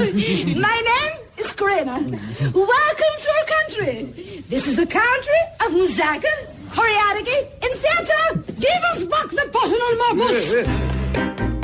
My name is Karina. Welcome to our country. This is the country of Muzaka, Horiadigi, and Fanta. Give us back the button on my.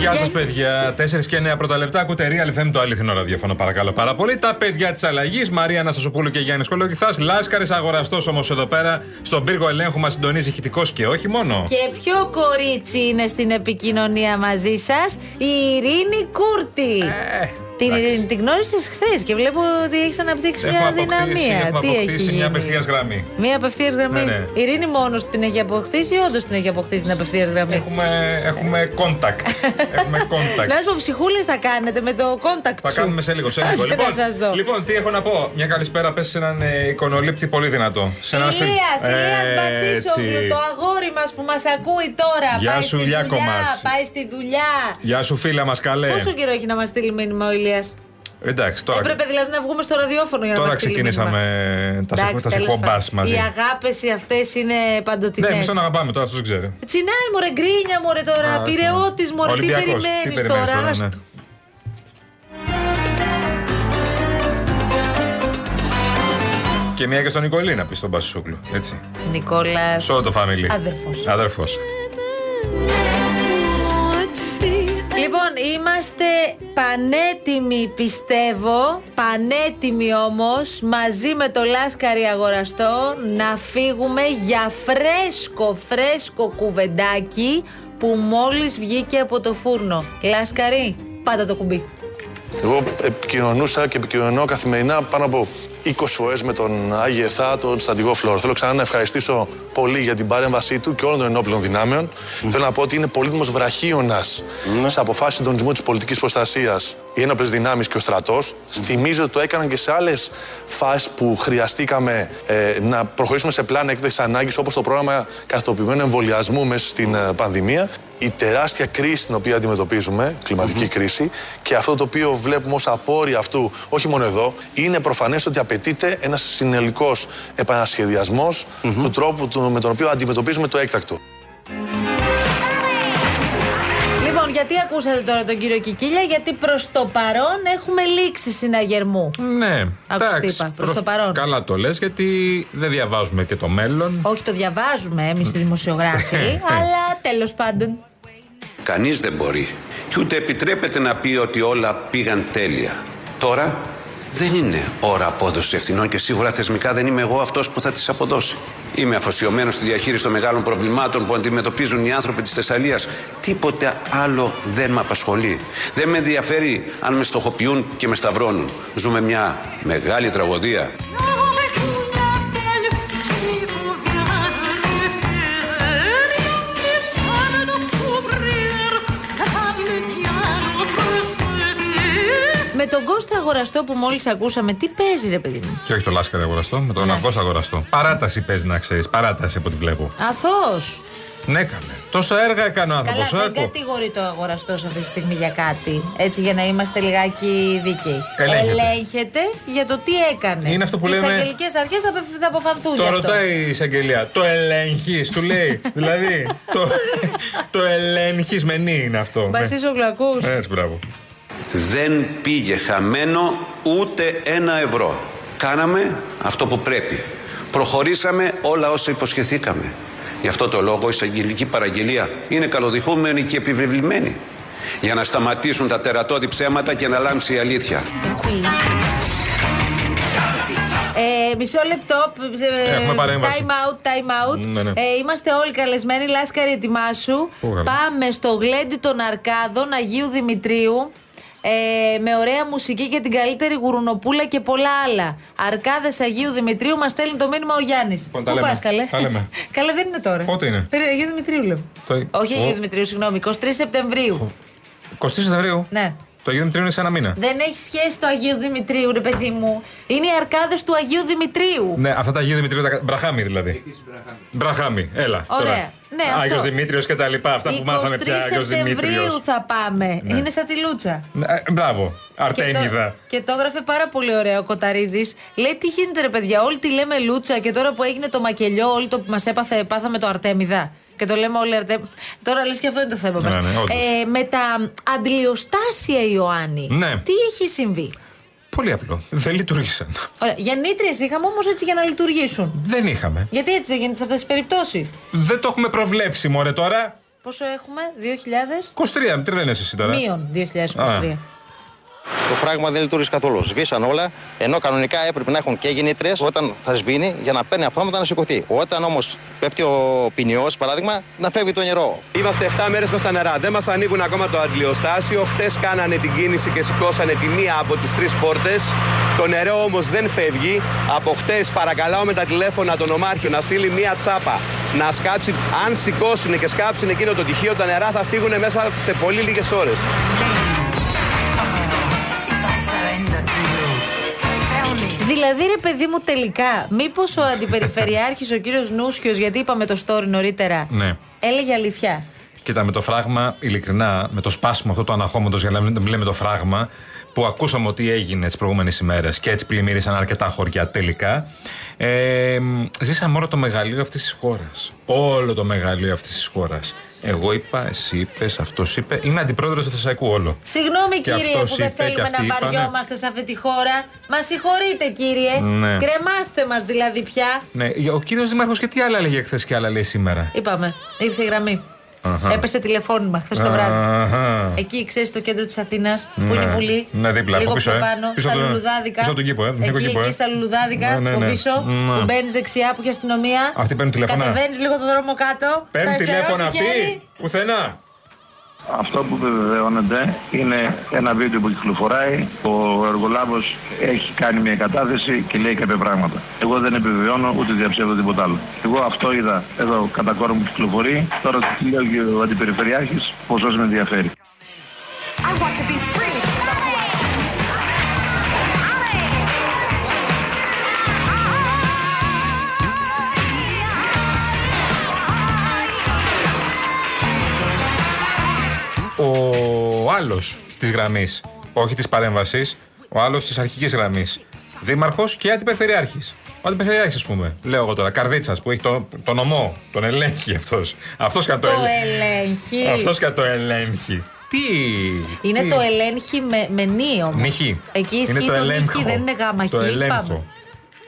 Γεια σας, σας. παιδιά. 4 και 9 πρώτα λεπτά. Ακούτε Real FM, το αληθινό ραδιόφωνο, παρακαλώ πάρα πολύ. Τα παιδιά της αλλαγής, Μαρία Αναστασοπούλου και Γιάννης Κολογιθά. Λάσκαρης αγοραστός όμως εδώ πέρα. Στον πύργο ελέγχου μας συντονίζει ηχητικός και όχι μόνο. Και ποιο κορίτσι είναι στην επικοινωνία μαζί σας, η Ειρήνη Κούρτη. Ε, την εντάξει. Ειρήνη την γνώρισες χθες και βλέπω ότι έχεις αναπτύξει Έχουμε μια αποκτήσει, δυναμία. έχουμε Τι έχει αποκτήσει μια γίνει; απευθείας γραμμή. Μια απευθείας γραμμή. Ναι, ναι. Η Ειρήνη μόνος την έχει αποκτήσει ή όντως την έχει αποκτήσει την απευθείας γραμμή; Έχουμε, έχουμε contact. έχουμε contact. Να σου πω, ψυχούλε θα κάνετε με το contact Θα σου; κάνουμε σε λίγο, σε λίγο. Άντε να σας δω. λοιπόν, τι έχω να πω. Μια καλησπέρα πες σε έναν ε, εικονολήπτη πολύ δυνατό. Σε έναν φίλο- Ηλίας, Ηλίας Βασίσογλου, Έτσι. το αγόρι μας που μας ακούει τώρα. Γεια πάει σου, στη Λιάκο δουλειά, μας. πάει στη δουλειά. Γεια σου, φίλα μας, καλέ. Πόσο καιρό έχει να μας στείλει μήνυμα ο Ηλίας. Εντάξει, τώρα, Έπρεπε δηλαδή να βγούμε στο ραδιόφωνο για να τώρα μας στείλει ξεκινήσαμε μήνυμα. τα, σε, Εντάξει, τα τέλος εκπομπάς πάντων. μαζί. Οι αγάπες οι αυτές είναι Ναι, παντοτινές. εμείς τον αγαπάμε τώρα, αυτός δεν ξέρει. Τσινάει μωρέ γκρίνια μωρέ τώρα, Α, πυρεώτης μωρέ, τι Ολυμπιακός. Τι περιμένεις περιμένεις τώρα, τώρα, ναι. άστο. Και μία και στον Νικολή να πει στον Πασισούκλου. Έτσι. Νικόλας, Σε όλο το family. Αδερφός. Αδερφός. Είμαστε πανέτοιμοι πιστεύω, πανέτοιμοι όμως, μαζί με το Λάσκαρη Αγοραστό, να φύγουμε για φρέσκο, φρέσκο κουβεντάκι που μόλις βγήκε από το φούρνο. Λάσκαρη, πάτα το κουμπί. Εγώ επικοινωνούσα και επικοινωνώ καθημερινά πάνω από 20 φορές με τον Άγιο Εθά, τον στρατηγό Φλόρο. Θέλω ξανά να ευχαριστήσω πολύ για την παρέμβασή του και όλων των ενόπλων δυνάμεων. Θέλω να πω ότι είναι πολύτιμο βραχίωνα σε αποφάσεις συντονισμού της πολιτικής προστασίας οι ένοπλες δυνάμεις και ο στρατός. Θυμίζω ότι το έκαναν και σε άλλες φάσεις που χρειαστήκαμε ε, να προχωρήσουμε σε πλάνα έκθεση ανάγκης, όπως το πρόγραμμα καθοποιημένου εμβολιασμού μέσα στην ε, πανδημία. Η τεράστια κρίση την οποία αντιμετωπίζουμε, κλιματική κρίση, και αυτό το οποίο βλέπουμε ως απόρρια αυτού, όχι μόνο εδώ, είναι προφανές ότι απαιτείται ένας συνολικός επανασχεδιασμός του τρόπου του- με τον οποίο αντιμετωπίζουμε το έκτακτο. Λοιπόν, γιατί ακούσατε τώρα τον κύριο Κικίλια, γιατί προς το παρόν έχουμε λήξει συναγερμού. Ναι, Άκουσε τι εντάξει, είπα, προς το παρόν. Καλά το λες γιατί δεν διαβάζουμε και το μέλλον. Όχι, το διαβάζουμε εμείς οι δημοσιογράφοι, αλλά τέλος πάντων. Κανείς δεν μπορεί και ούτε επιτρέπεται να πει ότι όλα πήγαν τέλεια. Τώρα δεν είναι ώρα απόδοση ευθυνών και σίγουρα θεσμικά δεν είμαι εγώ αυτός που θα τις αποδώσει. Είμαι αφοσιωμένος στη διαχείριση των μεγάλων προβλημάτων που αντιμετωπίζουν οι άνθρωποι της Θεσσαλίας. Τίποτε άλλο δεν με απασχολεί. Δεν με ενδιαφέρει αν με στοχοποιούν και με σταυρώνουν. Ζούμε μια μεγάλη τραγωδία. Τον Κώστα Αγοραστό που μόλις ακούσαμε, τι παίζει, ρε παιδί μου; Και όχι το Λάσκαρη αγοραστό, με τον Ναι. Αυγό αγοραστό. Παράταση παίζει να ξέρεις. Παράταση από ό,τι βλέπω. Αθώο. Ναι, καλέ. Τόσα έργα έκανε ο Καλά, άνθρωπος. δεν κατηγορεί το αγοραστός αυτή τη στιγμή για κάτι. Έτσι, για να είμαστε λιγάκι δίκαιοι. Ελέγχεται. Ελέγχεται για το τι έκανε. Είναι αυτό που Οι λέμε- εισαγγελικέ αρχές θα, απεφ- θα αποφανθούν γι' Το αυτό. ρωτάει η εισαγγελία. Το ελέγχεις, του λέει. δηλαδή, το, το ελέγχεις με νη είναι αυτό. Μπασίσο Γλακού. Ναι. Έτσι, μπράβο. Δεν πήγε χαμένο ούτε ένα ευρώ. Κάναμε αυτό που πρέπει. Προχωρήσαμε όλα όσα υποσχεθήκαμε. Γι' αυτό το λόγο η εισαγγελική παραγγελία είναι καλοδειχούμενη και επιβεβλημένη. Για να σταματήσουν τα τερατώδη ψέματα και να λάμψει η αλήθεια. Ε, μισό λεπτό. ε, Έχουμε παρέμβαση. Time out, time out. Ναι, ναι. Ε, είμαστε όλοι καλεσμένοι. Λάσκαρη, ετοιμάσου. Πού καλά. Πάμε στο γλέντι των Αρκάδων Αγίου Δημητρίου. Ε, με ωραία μουσική και την καλύτερη γουρουνοπούλα και πολλά άλλα. Αρκάδες Αγίου Δημητρίου μας στέλνει το μήνυμα ο Γιάννης. Λοιπόν, τα Πού λέμε. πας, καλέ; Τα λέμε. καλέ, δεν είναι τώρα. Πότε είναι; Περί- Αγίου Δημητρίου λέμε. Το- Όχι Ο- Αγίου Δημητρίου, συγγνώμη. 23 Σεπτεμβρίου. 23 Σεπτεμβρίου. Ναι. Το Αγίου Δημητρίου είναι σε ένα μήνα. Δεν έχει σχέση το Αγίου Δημητρίου, ρε παιδί μου. Είναι οι αρκάδες του Αγίου Δημητρίου. Ναι, αυτά τα Αγίου Δημητρίου. Τα... Μπραχάμι δηλαδή. Μπραχάμι, έλα. Ωραία. Ναι, αυτό. Άγιο Δημήτριος και τα λοιπά. Αυτά που μάθαμε 23 πια. Άγιο Σεπτεμβρίου Δημήτριος. θα πάμε. Είναι σαν τη Λούτσα. μπράβο. Και το, Αρτέμιδα. και το έγραφε πάρα πολύ ωραία ο Κοταρίδης. Λέει τι γίνεται ρε παιδιά, όλοι τη λέμε Λούτσα και τώρα που έγινε το μακελιό, όλοι το που μας έπαθε, πάθαμε το Αρτέμιδα. Και το λέμε όλοι Αρτέμιδα. Τώρα λες και αυτό είναι το θέμα μας. Ναι, ναι, όντως. ε, με τα αντιλιοστάσια Ιωάννη. Ναι. Τι έχει συμβεί; Πολύ απλό. Δεν λειτουργήσαν. Ωραία. Γεννήτριες είχαμε όμως έτσι για να λειτουργήσουν. Δεν είχαμε. Γιατί έτσι δεν γίνεται σε αυτές τις περιπτώσεις; Δεν το έχουμε προβλέψει, μωρέ τώρα. Πόσο έχουμε, 2000. 23, τι λένε εσύ τώρα. Μείον 2023. Το φράγμα δεν λειτουργήσε καθόλου. Σβήσαν όλα, ενώ κανονικά έπρεπε να έχουν και γεννήτριε όταν θα σβήνει για να παίρνει αυτόματα να σηκωθεί. Όταν όμως πέφτει ο ποινιός, παράδειγμα, να φεύγει το νερό. Είμαστε 7 μέρες με στα νερά. Δεν μας ανοίγουν ακόμα το αντιλιοστάσιο. Χτες κάνανε την κίνηση και σηκώσανε τη μία από τις τρεις πόρτες. Το νερό όμως δεν φεύγει. Από χτες παρακαλάω με τα τηλέφωνα τον Ομάρχιο να στείλει μία τσάπα να σκάψει. Αν σηκώσουν και σκάψουν εκείνο το τυχείο, τα νερά θα φύγουν μέσα σε πολύ λίγες ώρες. Δηλαδή, ρε παιδί μου, τελικά, μήπως ο αντιπεριφερειάρχης, ο κύριος Νούσιος, γιατί είπαμε το story νωρίτερα, Ναι. έλεγε αλήθεια; Κοίτα, με το φράγμα, ειλικρινά, με το σπάσιμο αυτό το αναχώματο, για να μην λέμε το φράγμα, που ακούσαμε ότι έγινε τις προηγούμενες ημέρες και έτσι πλημμύρισαν αρκετά χωριά τελικά. Ε, μ, ζήσαμε όλο το μεγαλείο αυτής της χώρας. Όλο το μεγαλείο αυτής της χώρας. Εγώ είπα, εσύ είπες, αυτός είπε. Είναι αντιπρόεδρος του Θεσσαλικού όλο. Συγγνώμη, Και κύριε, αυτός που δεν είπε, και θέλουμε αυτοί να είπανε. βαριόμαστε σε αυτή τη χώρα. Μα συγχωρείτε, κύριε. Ναι. Κρεμάστε μας δηλαδή πια. Ναι, ο κύριος Δήμαρχο και τι άλλα έλεγε χθες και άλλα λέει σήμερα; Είπαμε, ήρθε η γραμμή. Αχα. Έπεσε τηλεφώνημα χθες το βράδυ. Αχα. Εκεί, ξέρεις, στο κέντρο της Αθήνας, που Ναι. είναι η Βουλή. Ναι, δίπλα, Λίγο από πίσω, πιο ε. πάνω, Πίσω στα από το- λουλουδάδικα. πίσω από τον κήπο, ε. Τον Εκεί, κήπο, ε. εκεί στα λουλουδάδικα, Ναι, ναι, από ναι. πίσω, Ναι. που μπαίνεις δεξιά, που έχει αστυνομία. Αυτοί παίρνουν τηλέφωνα. Κατεβαίνεις λίγο το δρόμο κάτω. Παίρνει στα αριστερό τηλέφωνα σου χέρι. αυτή. Πουθενά. Αυτό που επιβεβαιώνεται είναι ένα βίντεο που κυκλοφοράει. Ο εργολάβος έχει κάνει μια κατάθεση και λέει κάποια πράγματα. Εγώ δεν επιβεβαιώνω ούτε διαψεύδω τίποτα άλλο. Εγώ αυτό είδα εδώ κατά κόρο μου κυκλοφορεί. Τώρα τι λέω και ο Αντιπεριφερειάρχης ποσός με ενδιαφέρει. Ο άλλος της γραμμής, όχι της παρέμβασης, ο άλλος της αρχικής γραμμής. Δήμαρχος και αντιπεριφερειάρχης. Ο αντιπεριφερειάρχης, ας πούμε. Λέω εγώ τώρα. Καρδίτσα που έχει το, τον ομό. Τον ελέγχει αυτός. Αυτός και να το, Το ελέγχει. ελέγχει. Αυτός και να το ελέγχει. Τι. Είναι τι- το ελέγχει με, με νι όμως. Νυχή. Εκεί ισχύει Είναι το, το νυχή, ελέγχο. δεν είναι γάμα Το χ. ελέγχο. Πάμε.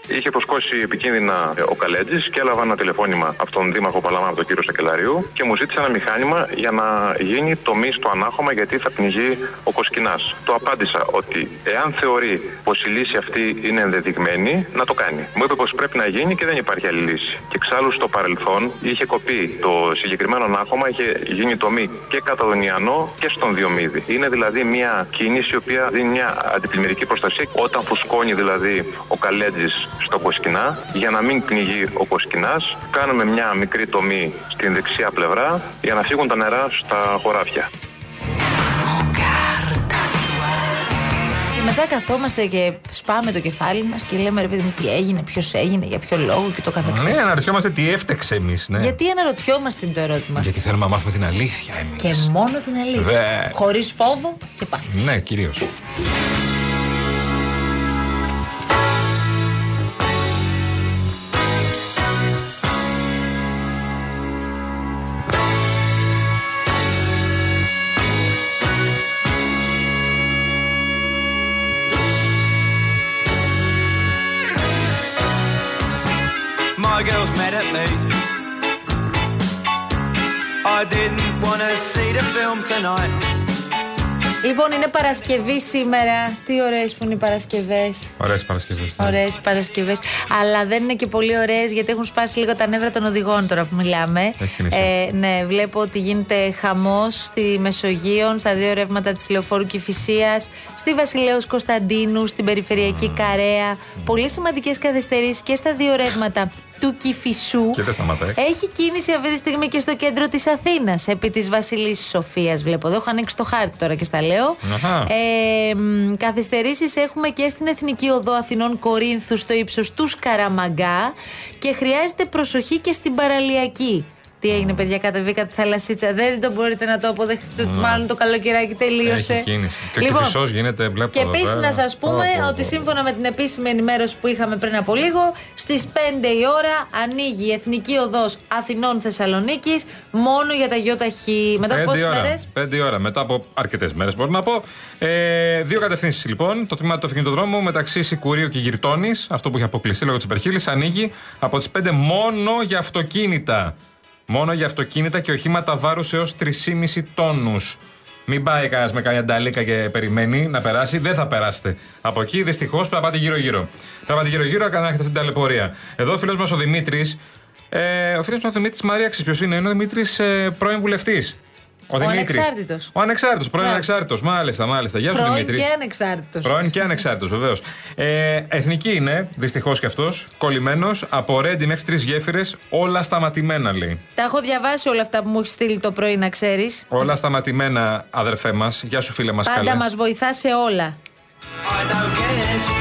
Είχε προσκώσει επικίνδυνα ε, ο Καλέτζης και έλαβα ένα τηλεφώνημα από τον Δήμαρχο Παλαμά, από τον κύριο Σακελαρίου και μου ζήτησε ένα μηχάνημα για να γίνει τομή στο ανάχωμα γιατί θα πνιγεί ο Κοσκινάς. Το απάντησα ότι εάν θεωρεί πως η λύση αυτή είναι ενδεδειγμένη, να το κάνει. Μου είπε πως πρέπει να γίνει και δεν υπάρχει άλλη λύση. Και εξάλλου στο παρελθόν είχε κοπεί το συγκεκριμένο ανάχωμα, είχε γίνει τομή και κατά τον Ιαννό και στον Διομήδη. Είναι δηλαδή μια κίνηση η οποία δίνει μια αντιπλημμυρική προστασία όταν φουσκώνει δηλαδή ο Καλέτζης στο Κοσκινά. Για να μην πνιγεί ο Κοσκινάς, κάνουμε μια μικρή τομή στην δεξιά πλευρά για να φύγουν τα νερά στα χωράφια. μετά καθόμαστε και σπάμε το κεφάλι μας και λέμε ρε παιδί μου τι έγινε, ποιος έγινε, για ποιο λόγο και το καθεξής. Ναι, αναρωτιόμαστε τι έφτεξε εμείς. Ναι. Γιατί αναρωτιόμαστε είναι το ερώτημα. Γιατί θέλουμε να μάθουμε την αλήθεια εμείς. Και μόνο την αλήθεια. Δε. Χωρίς φόβο και πάθη. Ναι, κυρίως. At me. I didn't want to see the film tonight. Λοιπόν, είναι Παρασκευή σήμερα. Τι ωραίες που είναι οι Παρασκευές. Ωραίες Παρασκευές. Ωραίες Παρασκευές. Αλλά δεν είναι και πολύ ωραίες γιατί έχουν σπάσει λίγο τα νεύρα των οδηγών τώρα που μιλάμε. Έχει κινήσει. Ε, ναι, βλέπω ότι γίνεται χαμός στη Μεσογείο, στα δύο ρεύματα της Λεωφόρου Κυφυσία, στη Βασιλέως Κωνσταντίνου, στην Περιφερειακή Καρέα. Πολύ σημαντικές καθυστερήσεις και στα δύο ρεύματα του Κυφισού. Και δεν σταματάει. Έχει κίνηση αυτή τη στιγμή και στο κέντρο της Αθήνας, επί της Βασιλής Σοφίας. Βλέπω εδώ. Έχω ανοίξει το χάρτη τώρα και στα λέω. Αχα. Ε, Καθυστερήσεις έχουμε και στην Εθνική Οδό Αθηνών Κορίνθου στο ύψος του Σκαραμαγκά και χρειάζεται προσοχή και στην παραλιακή. Τι έγινε, παιδιά, κατεβήκατε τη θαλασσίτσα. Δεν το μπορείτε να το αποδεχτείτε. ότι Μάλλον το καλοκαιράκι τελείωσε. Έχει κίνηση. Και ο Λοιπόν, Κηφισός γίνεται μπλε και επίσης να σας πούμε ότι σύμφωνα με την επίσημη ενημέρωση που είχαμε πριν από λίγο, στις 5 η ώρα ανοίγει η Εθνική Οδός Αθηνών Θεσσαλονίκης μόνο για τα γιοταχή. Μετά από πόσες μέρες; Πέντε ώρα. Μετά από αρκετές μέρες, μπορώ να πω. Ε, δύο κατευθύνσεις λοιπόν. Το τμήμα του αυτοκινητοδρόμου μεταξύ Σικουρίου και Γυρτώνης, αυτό που έχει αποκλειστεί λόγω της υπερχείλη, ανοίγει από τις 5 μόνο για αυτοκίνητα. Μόνο για αυτοκίνητα και οχήματα βάρους έως 3,5 τόνους. Μην πάει κανένας με καμιά νταλίκα και περιμένει να περάσει. Δεν θα περάσετε. Από εκεί δυστυχώς πρέπει να πάτε γύρω-γύρω. Πρέπει να πάτε γύρω-γύρω να έχετε αυτή την ταλαιπωρία. Εδώ ο φίλος μας ο Δημήτρης. Ε, ο φίλος μας ο Δημήτρης Μαρία, ξέρει ποιος είναι. Είναι ο Δημήτρης ε, πρώην βουλευτής. Ο, Δημήτρης. ανεξάρτητος. Ο ανεξάρτητος, πρώην Ναι. ανεξάρτητος. Μάλιστα, μάλιστα. Γεια σου Πρώην Δημήτρη. και ανεξάρτητος. Πρώην και ανεξάρτητος, βεβαίως. Ε, εθνική είναι, δυστυχώς κι αυτός. Κολλημένος από ρέντι μέχρι τρεις γέφυρες, όλα σταματημένα λέει. Τα έχω διαβάσει όλα αυτά που μου έχεις στείλει το πρωί, να ξέρεις. Όλα σταματημένα, αδερφέ μας. Γεια σου, φίλε μας. Πάντα μας βοηθά σε όλα. I don't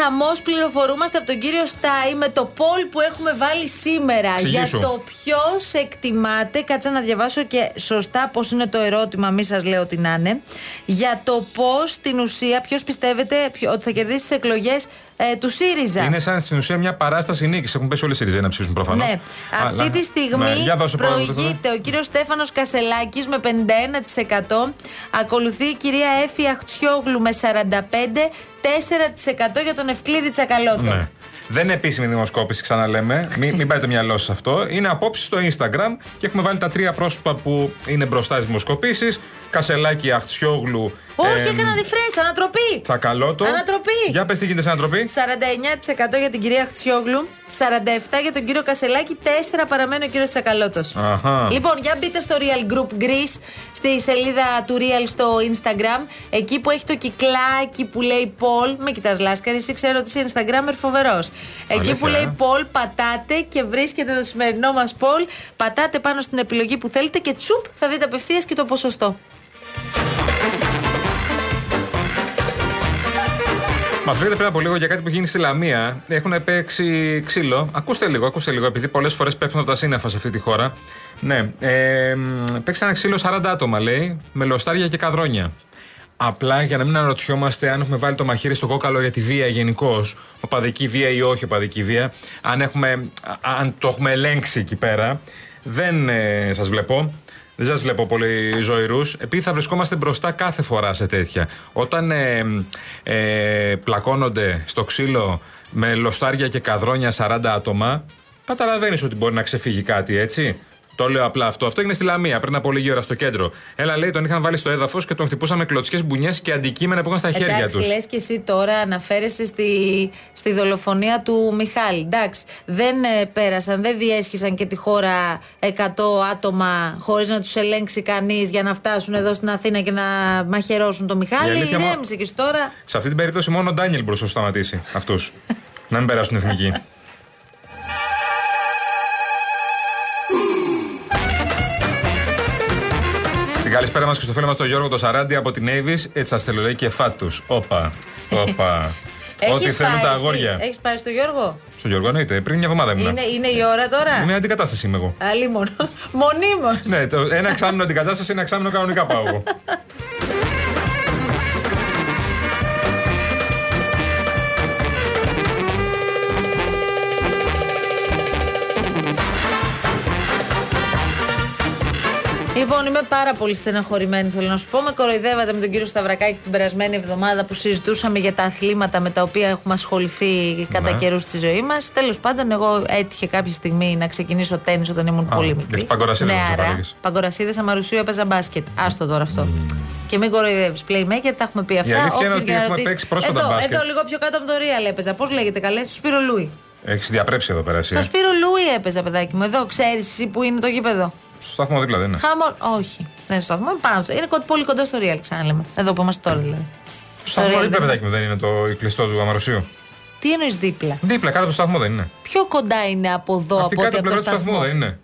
χαμός, πληροφορούμαστε από τον κύριο Στάι με το poll που έχουμε βάλει σήμερα. Εξηγήσου. Για το ποιος εκτιμάται, κάτσα να διαβάσω και σωστά πώς είναι το ερώτημα, μη σας λέω τι να είναι. Για το πώς στην ουσία, ποιος πιστεύετε ποιο- ότι θα κερδίσει τις εκλογές ε, του ΣΥΡΙΖΑ. Είναι σαν στην ουσία μια παράσταση νίκης. Έχουν πέσει όλε οι ριζέ να ψήσουν προφανώς. Ναι, αυτή τη στιγμή προηγείται ο κύριος Στέφανος Κασελάκης με 51%. Ακολουθεί η κυρία Έφη Αχτσιόγλου με 45%. 4% για τον Ευκλήδη Τσακαλώτο. Ναι. Δεν είναι επίσημη δημοσκόπηση, ξαναλέμε. Μην, μην πάει το μυαλό σας σε αυτό. Είναι απόψει στο Instagram και έχουμε βάλει τα τρία πρόσωπα που είναι μπροστά στις δημοσκοπήσεις. Κασελάκη, Αχτσιόγλου. Όχι, εμ, έκανα refresh, ανατροπή. Τσακαλώτο. Ανατροπή. Για πες τι γίνεται στην ανατροπή. 49% για την κυρία Χτσιόγλου, 47% για τον κύριο Κασελάκη, 4 παραμένει ο κύριος Τσακαλώτος. Αχα. Λοιπόν, για μπείτε στο Real Group Greece, στη σελίδα του Real στο Instagram. Εκεί που έχει το κυκλάκι που λέει Paul. Με κοιτάς, Λάσκαρη, εσύ ξέρω ότι είσαι Instagrammer φοβερός. Εκεί Αλήθεια, που λέει ε; Paul, πατάτε και βρίσκετε το σημερινό μας Paul. Πατάτε πάνω στην επιλογή που θέλετε και τσουπ θα δείτε απευθείας και το ποσοστό. Μα λέγεται πριν από λίγο για κάτι που γίνει στη Λαμία. Έχουν παίξει ξύλο. Ακούστε λίγο, ακούστε λίγο, επειδή πολλές φορές πέφτουν από τα σύννεφα σε αυτή τη χώρα. Ναι, ε, μ, παίξει ένα ξύλο 40 άτομα, λέει, με λοστάρια και καδρόνια. Απλά για να μην αναρωτιόμαστε αν έχουμε βάλει το μαχαίρι στο κόκαλο για τη βία γενικώς, οπαδική βία ή όχι οπαδική βία, αν, έχουμε, α- αν το έχουμε ελέγξει εκεί πέρα. Δεν ε, σας βλέπω. Δεν σας βλέπω πολύ ζωηρούς, επειδή θα βρισκόμαστε μπροστά κάθε φορά σε τέτοια. Όταν ε, ε, πλακώνονται στο ξύλο με λοστάρια και καδρόνια 40 άτομα, καταλαβαίνει ότι μπορεί να ξεφύγει κάτι, έτσι. Το λέω απλά αυτό. Αυτό έγινε στη Λαμία πριν από λίγη ώρα στο κέντρο. Έλα, λέει, τον είχαν βάλει στο έδαφος και τον χτυπούσαν με κλωτσιές μπουνιές και αντικείμενα που είχαν στα χέρια Εντάξει, τους. λες και εσύ τώρα αναφέρεσαι στη, στη δολοφονία του Μιχάλη. Εντάξει, δεν ε, πέρασαν, δεν διέσχισαν και τη χώρα 100 άτομα χωρίς να τους ελέγξει κανείς για να φτάσουν εδώ στην Αθήνα και να μαχαιρώσουν τον Η Μιχάλη. αλήθεια μου- Ηρέμησε και εσύ τώρα. Σε αυτή την περίπτωση μόνο ο Ντάνιελ μπορούσε να τους σταματήσει αυτούς. να μην περάσουν εθνική. Καλησπέρα μας και στο φίλο μας τον Γιώργο το Σαράντι από την Avis. Έτσι σας θέλω, λέει και φάτους. Όπα. Όπα. Ό,τι Έχεις θέλουν πάει τα εσύ; αγόρια. Έχεις πάει στο Γιώργο; Στο Γιώργο εννοείται. Πριν μια εβδομάδα ήμουν. Είναι, είναι η ώρα τώρα; Είναι αντικατάσταση είμαι εγώ. Αλλή μόνο. Μονίμως. Ναι, το, ένα εξάμεινο αντικατάσταση, ένα εξάμεινο κανονικά πάω εγώ. Λοιπόν, είμαι πάρα πολύ στεναχωρημένη, θέλω να σου πω. Με κοροϊδεύατε με τον κύριο Σταυρακάκη την περασμένη εβδομάδα που συζητούσαμε για τα αθλήματα με τα οποία έχουμε ασχοληθεί κατά Ναι. καιρούς στη ζωή μας. Τέλος πάντων, εγώ έτυχε κάποια στιγμή να ξεκινήσω τέννη όταν ήμουν πολύ για μικρή. τις παγκορασίδες μας το Νεαρά. παρήγες. Παγκορασίδε Αμαρουσίου έπαιζα μπάσκετ. Άστο τώρα αυτό. Και μην κοροϊδεύεις. Playmaker, τα έχουμε πει αυτά. αλήθεια είναι Όποιον ότι και να έχουμε ρωτήσει. παίξει πρόσφατα εδώ, μπάσκετ. εδώ, λίγο πιο κάτω από το Real έπαιζα. Πώς λέγεται καλέ, στο Σπύρο Λούι. Έχεις διαπρέψει εδώ πέρα εσύ. Στο ε; Σπύρο Λούι έπαιζα, παιδάκι μου. Εδώ ξέρεις εσύ που είναι το γήπεδο; Στο σταθμό δίπλα δεν είναι. Χάμο, όχι. Δεν είναι στο σταθμό, είναι πάνω. στο- Είναι κο- πολύ κοντά στο Real, ξαναλέμε. Εδώ που είμαστε τώρα δηλαδή. Στο σταθμό Real δίπλα, δεν παιδάκι μου, δεν είναι το κλειστό του Αμαροσίου. Τι εννοείς δίπλα; Δίπλα, κάτω από το σταθμό δεν είναι. Πιο κοντά είναι από εδώ Αυτή από κάτω ότι από πλευρά το του σταθμού σταθμό. δεν είναι.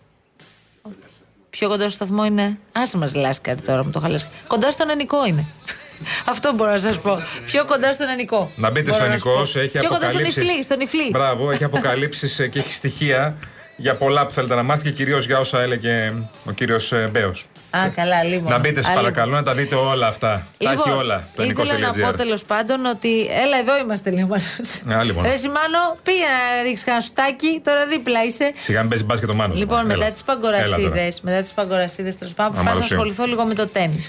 Πιο κοντά στο σταθμό είναι. Άσε μας λάσκαρη τώρα, μου το χαλάσει. Κοντά στον ενικό είναι. Αυτό μπορώ να σας πω. Πιο κοντά στον ενικό. Να μπείτε Μπορώ στο να σου ενικό, πω. έχει Πιο κοντά στον αποκαλύψεις. Ιφλή. Στον Ιφλή. Μπράβο, έχει αποκαλύψεις και έχει στοιχεία για πολλά που θέλετε να μάθετε και κυρίως για όσα έλεγε ο κύριος Μπέος. Α, καλά, λοιπόν. Να μπείτε, σα Α, παρακαλώ, να τα δείτε όλα αυτά. τα έχει όλα. Το ήθελα να πω ενικό.gr. τέλος πάντων ότι. Έλα, εδώ είμαστε λίγο. Α, λοιπόν. Ρε Σιμάνο, πήγα να ρίξει κανένα σουτάκι, τώρα δίπλα είσαι. Σιγά μην παίζεις μπάσκετ ο Μάνος. Λοιπόν, Έλα. μετά τις Έλα παγκορασίδε, τώρα. μετά τις παγκορασίδες, τέλος πάντων, αποφάσισα να Αμαρουσίου. ασχοληθώ λίγο με το τέννη.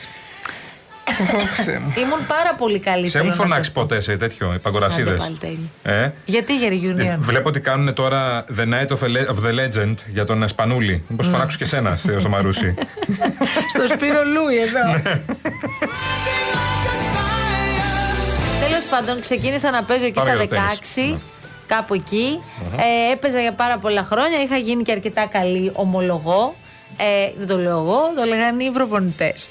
Ήμουν πάρα πολύ καλή. Σε θέλω έχουν να φωνάξει σας πω. ποτέ σε τέτοιο, οι παγκορασίδες; Άντε πάλι τέλειο. Ε, Γιατί για ε, Union. Βλέπω ότι κάνουν τώρα The Night of, a Le- of the Legend για τον Σπανούλη. Ναι. Μήπω φωνάξω και εσένα στο στο Μαρούσι. Στο Σπύρο Λούι εδώ. Τέλος πάντων, ξεκίνησα να παίζω εκεί Πάμε στα για το τέννις. 16. Κάπου εκεί. Ε, έπαιζα για πάρα πολλά χρόνια. Είχα γίνει και αρκετά καλή, ομολογώ. Ε, δεν το λέω εγώ, το λέγανε οι προπονητές.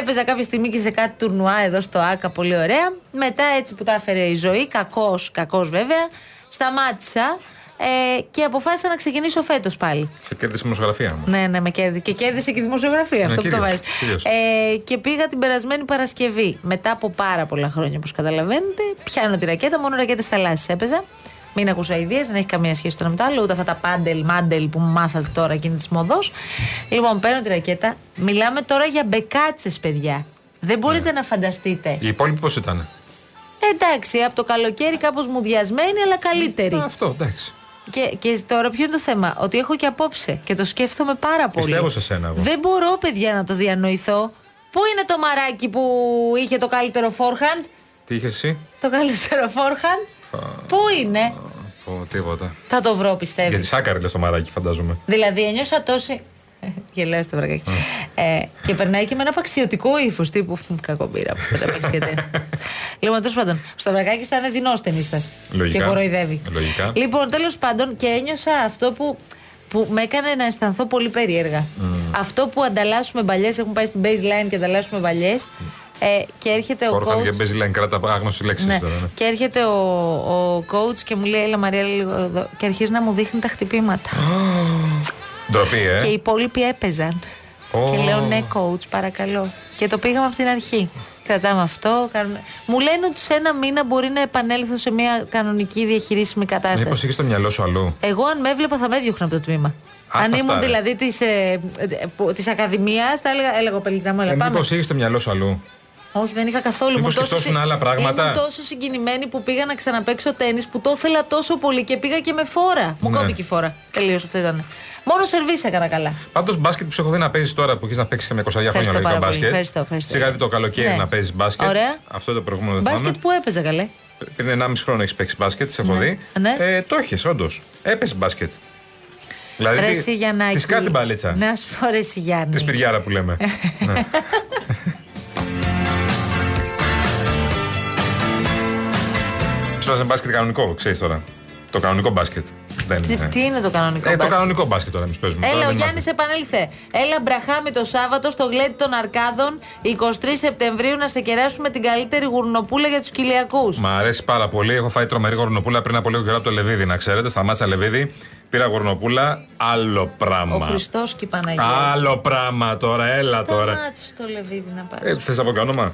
Έπαιζα κάποια στιγμή και σε κάτι τουρνουά εδώ στο ΑΚΑ, πολύ ωραία. Μετά έτσι που τα έφερε η ζωή, κακός, κακός βέβαια, σταμάτησα ε, και αποφάσισα να ξεκινήσω φέτος πάλι. σε κέρδισε δημοσιογραφία μου. Ναι, ναι, με κέρδισε. Και κέρδισε και η δημοσιογραφία. αυτό που το κυρίως, βάζεις. κυρίως. Ε, και πήγα την περασμένη Παρασκευή. Μετά από πάρα πολλά χρόνια, όπως καταλαβαίνετε, πιάνω τη ρακέτα. Μόνο ρακέτε θαλάσσιε έπαιζα. Μην ακούσα ιδέες, δεν έχει καμία σχέση το ένα με το άλλο. Ούτε αυτά τα πάντελ, μάντελ που μου μάθατε τώρα εκείνη της μοδός. Λοιπόν, παίρνω τη ρακέτα. Μιλάμε τώρα για μπεκάτσες, παιδιά. Δεν μπορείτε Ναι. να φανταστείτε. Οι υπόλοιποι πώς ήταν; Εντάξει, από το καλοκαίρι κάπως μουδιασμένη, αλλά καλύτερη. Αυτό, εντάξει. Και, και τώρα ποιο είναι το θέμα, ότι έχω και απόψε και το σκέφτομαι πάρα πολύ. Πιστεύω σε σένα εγώ. Δεν μπορώ, παιδιά, να το διανοηθώ. Πού είναι το μαράκι που είχε το καλύτερο forehand, Τι είχες εσύ; το καλύτερο forehand, Πού είναι, Πω, τίποτα. θα το βρω, Για πιστεύεις. τη Σάκαρη λες το μαράκι, φαντάζομαι. Δηλαδή, ένιωσα τόση. Γελάω στο βρακάκι. Ε, και περνάει και με ένα απαξιωτικό ύφος τύπου. «Μμ, Κακομπύρα που δεν απαξιωτέ. λοιπόν, τέλος πάντων, στο βρακάκι ήταν δεινός ταινίστας. Λογικά. Και κοροϊδεύει. Λογικά. Λοιπόν, τέλος πάντων, και ένιωσα αυτό που, που με έκανε να αισθανθώ πολύ περίεργα. Αυτό που ανταλλάσσουμε μπαλιές, έχουν πάει στην baseline και ανταλλάσσουμε μπαλιές. Ε, και έρχεται ο Όρχαν και coach. παίζει λένε κράτα άγνωση λέξης. Ναι. τώρα, ναι. Και έρχεται ο, ο coach και μου λέει: Έλα, Μαρία, λίγο εδώ. Και αρχίζει να μου δείχνει τα χτυπήματα. Ντροπή, ε. Και οι υπόλοιποι έπαιζαν. Ω. Και λέω ναι, coach, παρακαλώ. Και το πήγαμε από την αρχή. Κρατάμε αυτό. Κάνουμε... Μου λένε ότι σε ένα μήνα μπορεί να επανέλθω σε μια κανονική διαχειρίσιμη Μήπως κατάσταση. έχεις το μυαλό σου αλλού; Εγώ, αν με έβλεπα, θα με έδιωχνα από το τμήμα. Άστα αν αυτά, ήμουν ρε. δηλαδή της ε, της Ακαδημίας, θα έλεγα: Έλεγα, Πελιτζά μου, έλα, Ε, πάμε. Μήπως έχεις το μυαλό σου αλλού; Όχι, δεν είχα καθόλου. Μήπως Ήμουν τόσο σκεφτόσουν συ- άλλα πράγματα; Ήμουν τόσο συγκινημένη που πήγα να ξαναπέξω τέννη που το ήθελα τόσο πολύ και πήγα και με φόρα. Μου Ναι. κόπηκε η φόρα. Τελείως αυτό ήταν. Μόνο σερβίς έκανα καλά. Πάντως μπάσκετ που σου έχω δει να παίζεις τώρα που έχεις να παίξεις μια 20 χρόνια Ευχαριστώ λογικά πάρα πολύ. μπάσκετ. Ευχαριστώ, ευχαριστώ. Σιγά δει το καλοκαίρι Ναι. να παίζεις μπάσκετ. Ωραία. Αυτό το προηγούμενο δεν Μπάσκετ θυμάμαι. που έπαιζα καλέ. Πριν 1,5 χρόνο έχεις παίξει μπάσκετ, σε έχω Ναι. δει. Ναι. Ε, το έχεις, όντως. Έπεσε μπάσκετ. Δηλαδή. Ρε τι- εσύ Γιαννάκη. Τη σκάς την παλίτσα. Να σου πω ρε εσύ Γιάννη. Τη σπυριάρα που λέμε. ναι. Ψάχνει μπάσκετ κανονικό, ξέρεις τώρα. Το κανονικό μπάσκετ. Δεν Τι, είναι. τι είναι το κανονικό Ε, το μπάσκετ; κανονικό μπάσκετ τώρα εμείς παίζουμε. Έλα, Τώρα ο δεν Γιάννης είμαστε. επανέλθε. Έλα, μπραχάμι το Σάββατο στο γλέντι των Αρκάδων, 23 Σεπτεμβρίου, να σε κεράσουμε την καλύτερη γουρνοπούλα για τους Κυλιακού. Μ' αρέσει πάρα πολύ. Έχω φάει τρομερή γορνοπούλα πριν από λίγο καιρό από το Λεβίδι, να ξέρετε. Σταμάτησα Λεβίδι. Πήρα γουρνοπούλα, άλλο Ο πράγμα. Χριστός και η Παναγία. Άλλο πράγμα τώρα, έλα τώρα. Σταμάτησε το λεβίδι να πάρεις. Ε, Θες να πω και όνομα;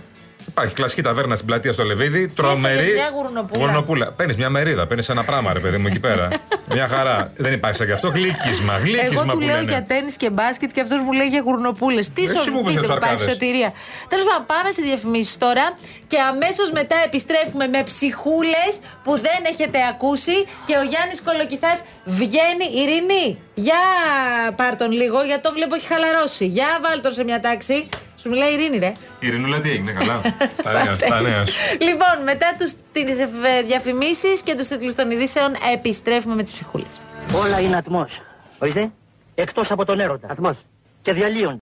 Υπάρχει κλασική ταβέρνα στην πλατεία στο Λεβίδι. Τρομερή. έφαγες μια γουρνοπούλα. Γουρνοπούλα. Παίρνεις μια μερίδα, παίρνεις ένα πράγμα, ρε παιδί μου εκεί πέρα. μια χαρά. Δεν υπάρχει σαν και αυτό. Γλύκισμα. Γλύκισμα Εγώ του που λέω λένε. για τέννη και μπάσκετ και αυτός μου λέει για γουρνοπούλε. Τι Εσύ σου μου είπες για πείτε τους που υπάρχει αρκάδες. σωτηρία. Τέλος πάντων, πάμε σε διαφημίσεις τώρα και αμέσως μετά επιστρέφουμε με ψυχούλες που δεν έχετε ακούσει και ο Γιάννης Κολοκυθάς βγαίνει. Ειρηνή, για πάρ τον λίγο, γιατί το βλέπω έχει χαλαρώσει. Για βάλ τον σε μια τάξη. Σου μιλάει η Ειρήνη, ρε. Η Ειρηνούλα τι έγινε, καλά. τα νέα, τα νέα σου. Λοιπόν, μετά τους, τις ε, διαφημίσεις και τους τίτλους των ειδήσεων επιστρέφουμε με τις ψυχούλες. Όλα είναι ατμός. Ορίστε. Εκτός από τον έρωτα. Ατμός. Και διαλύονται.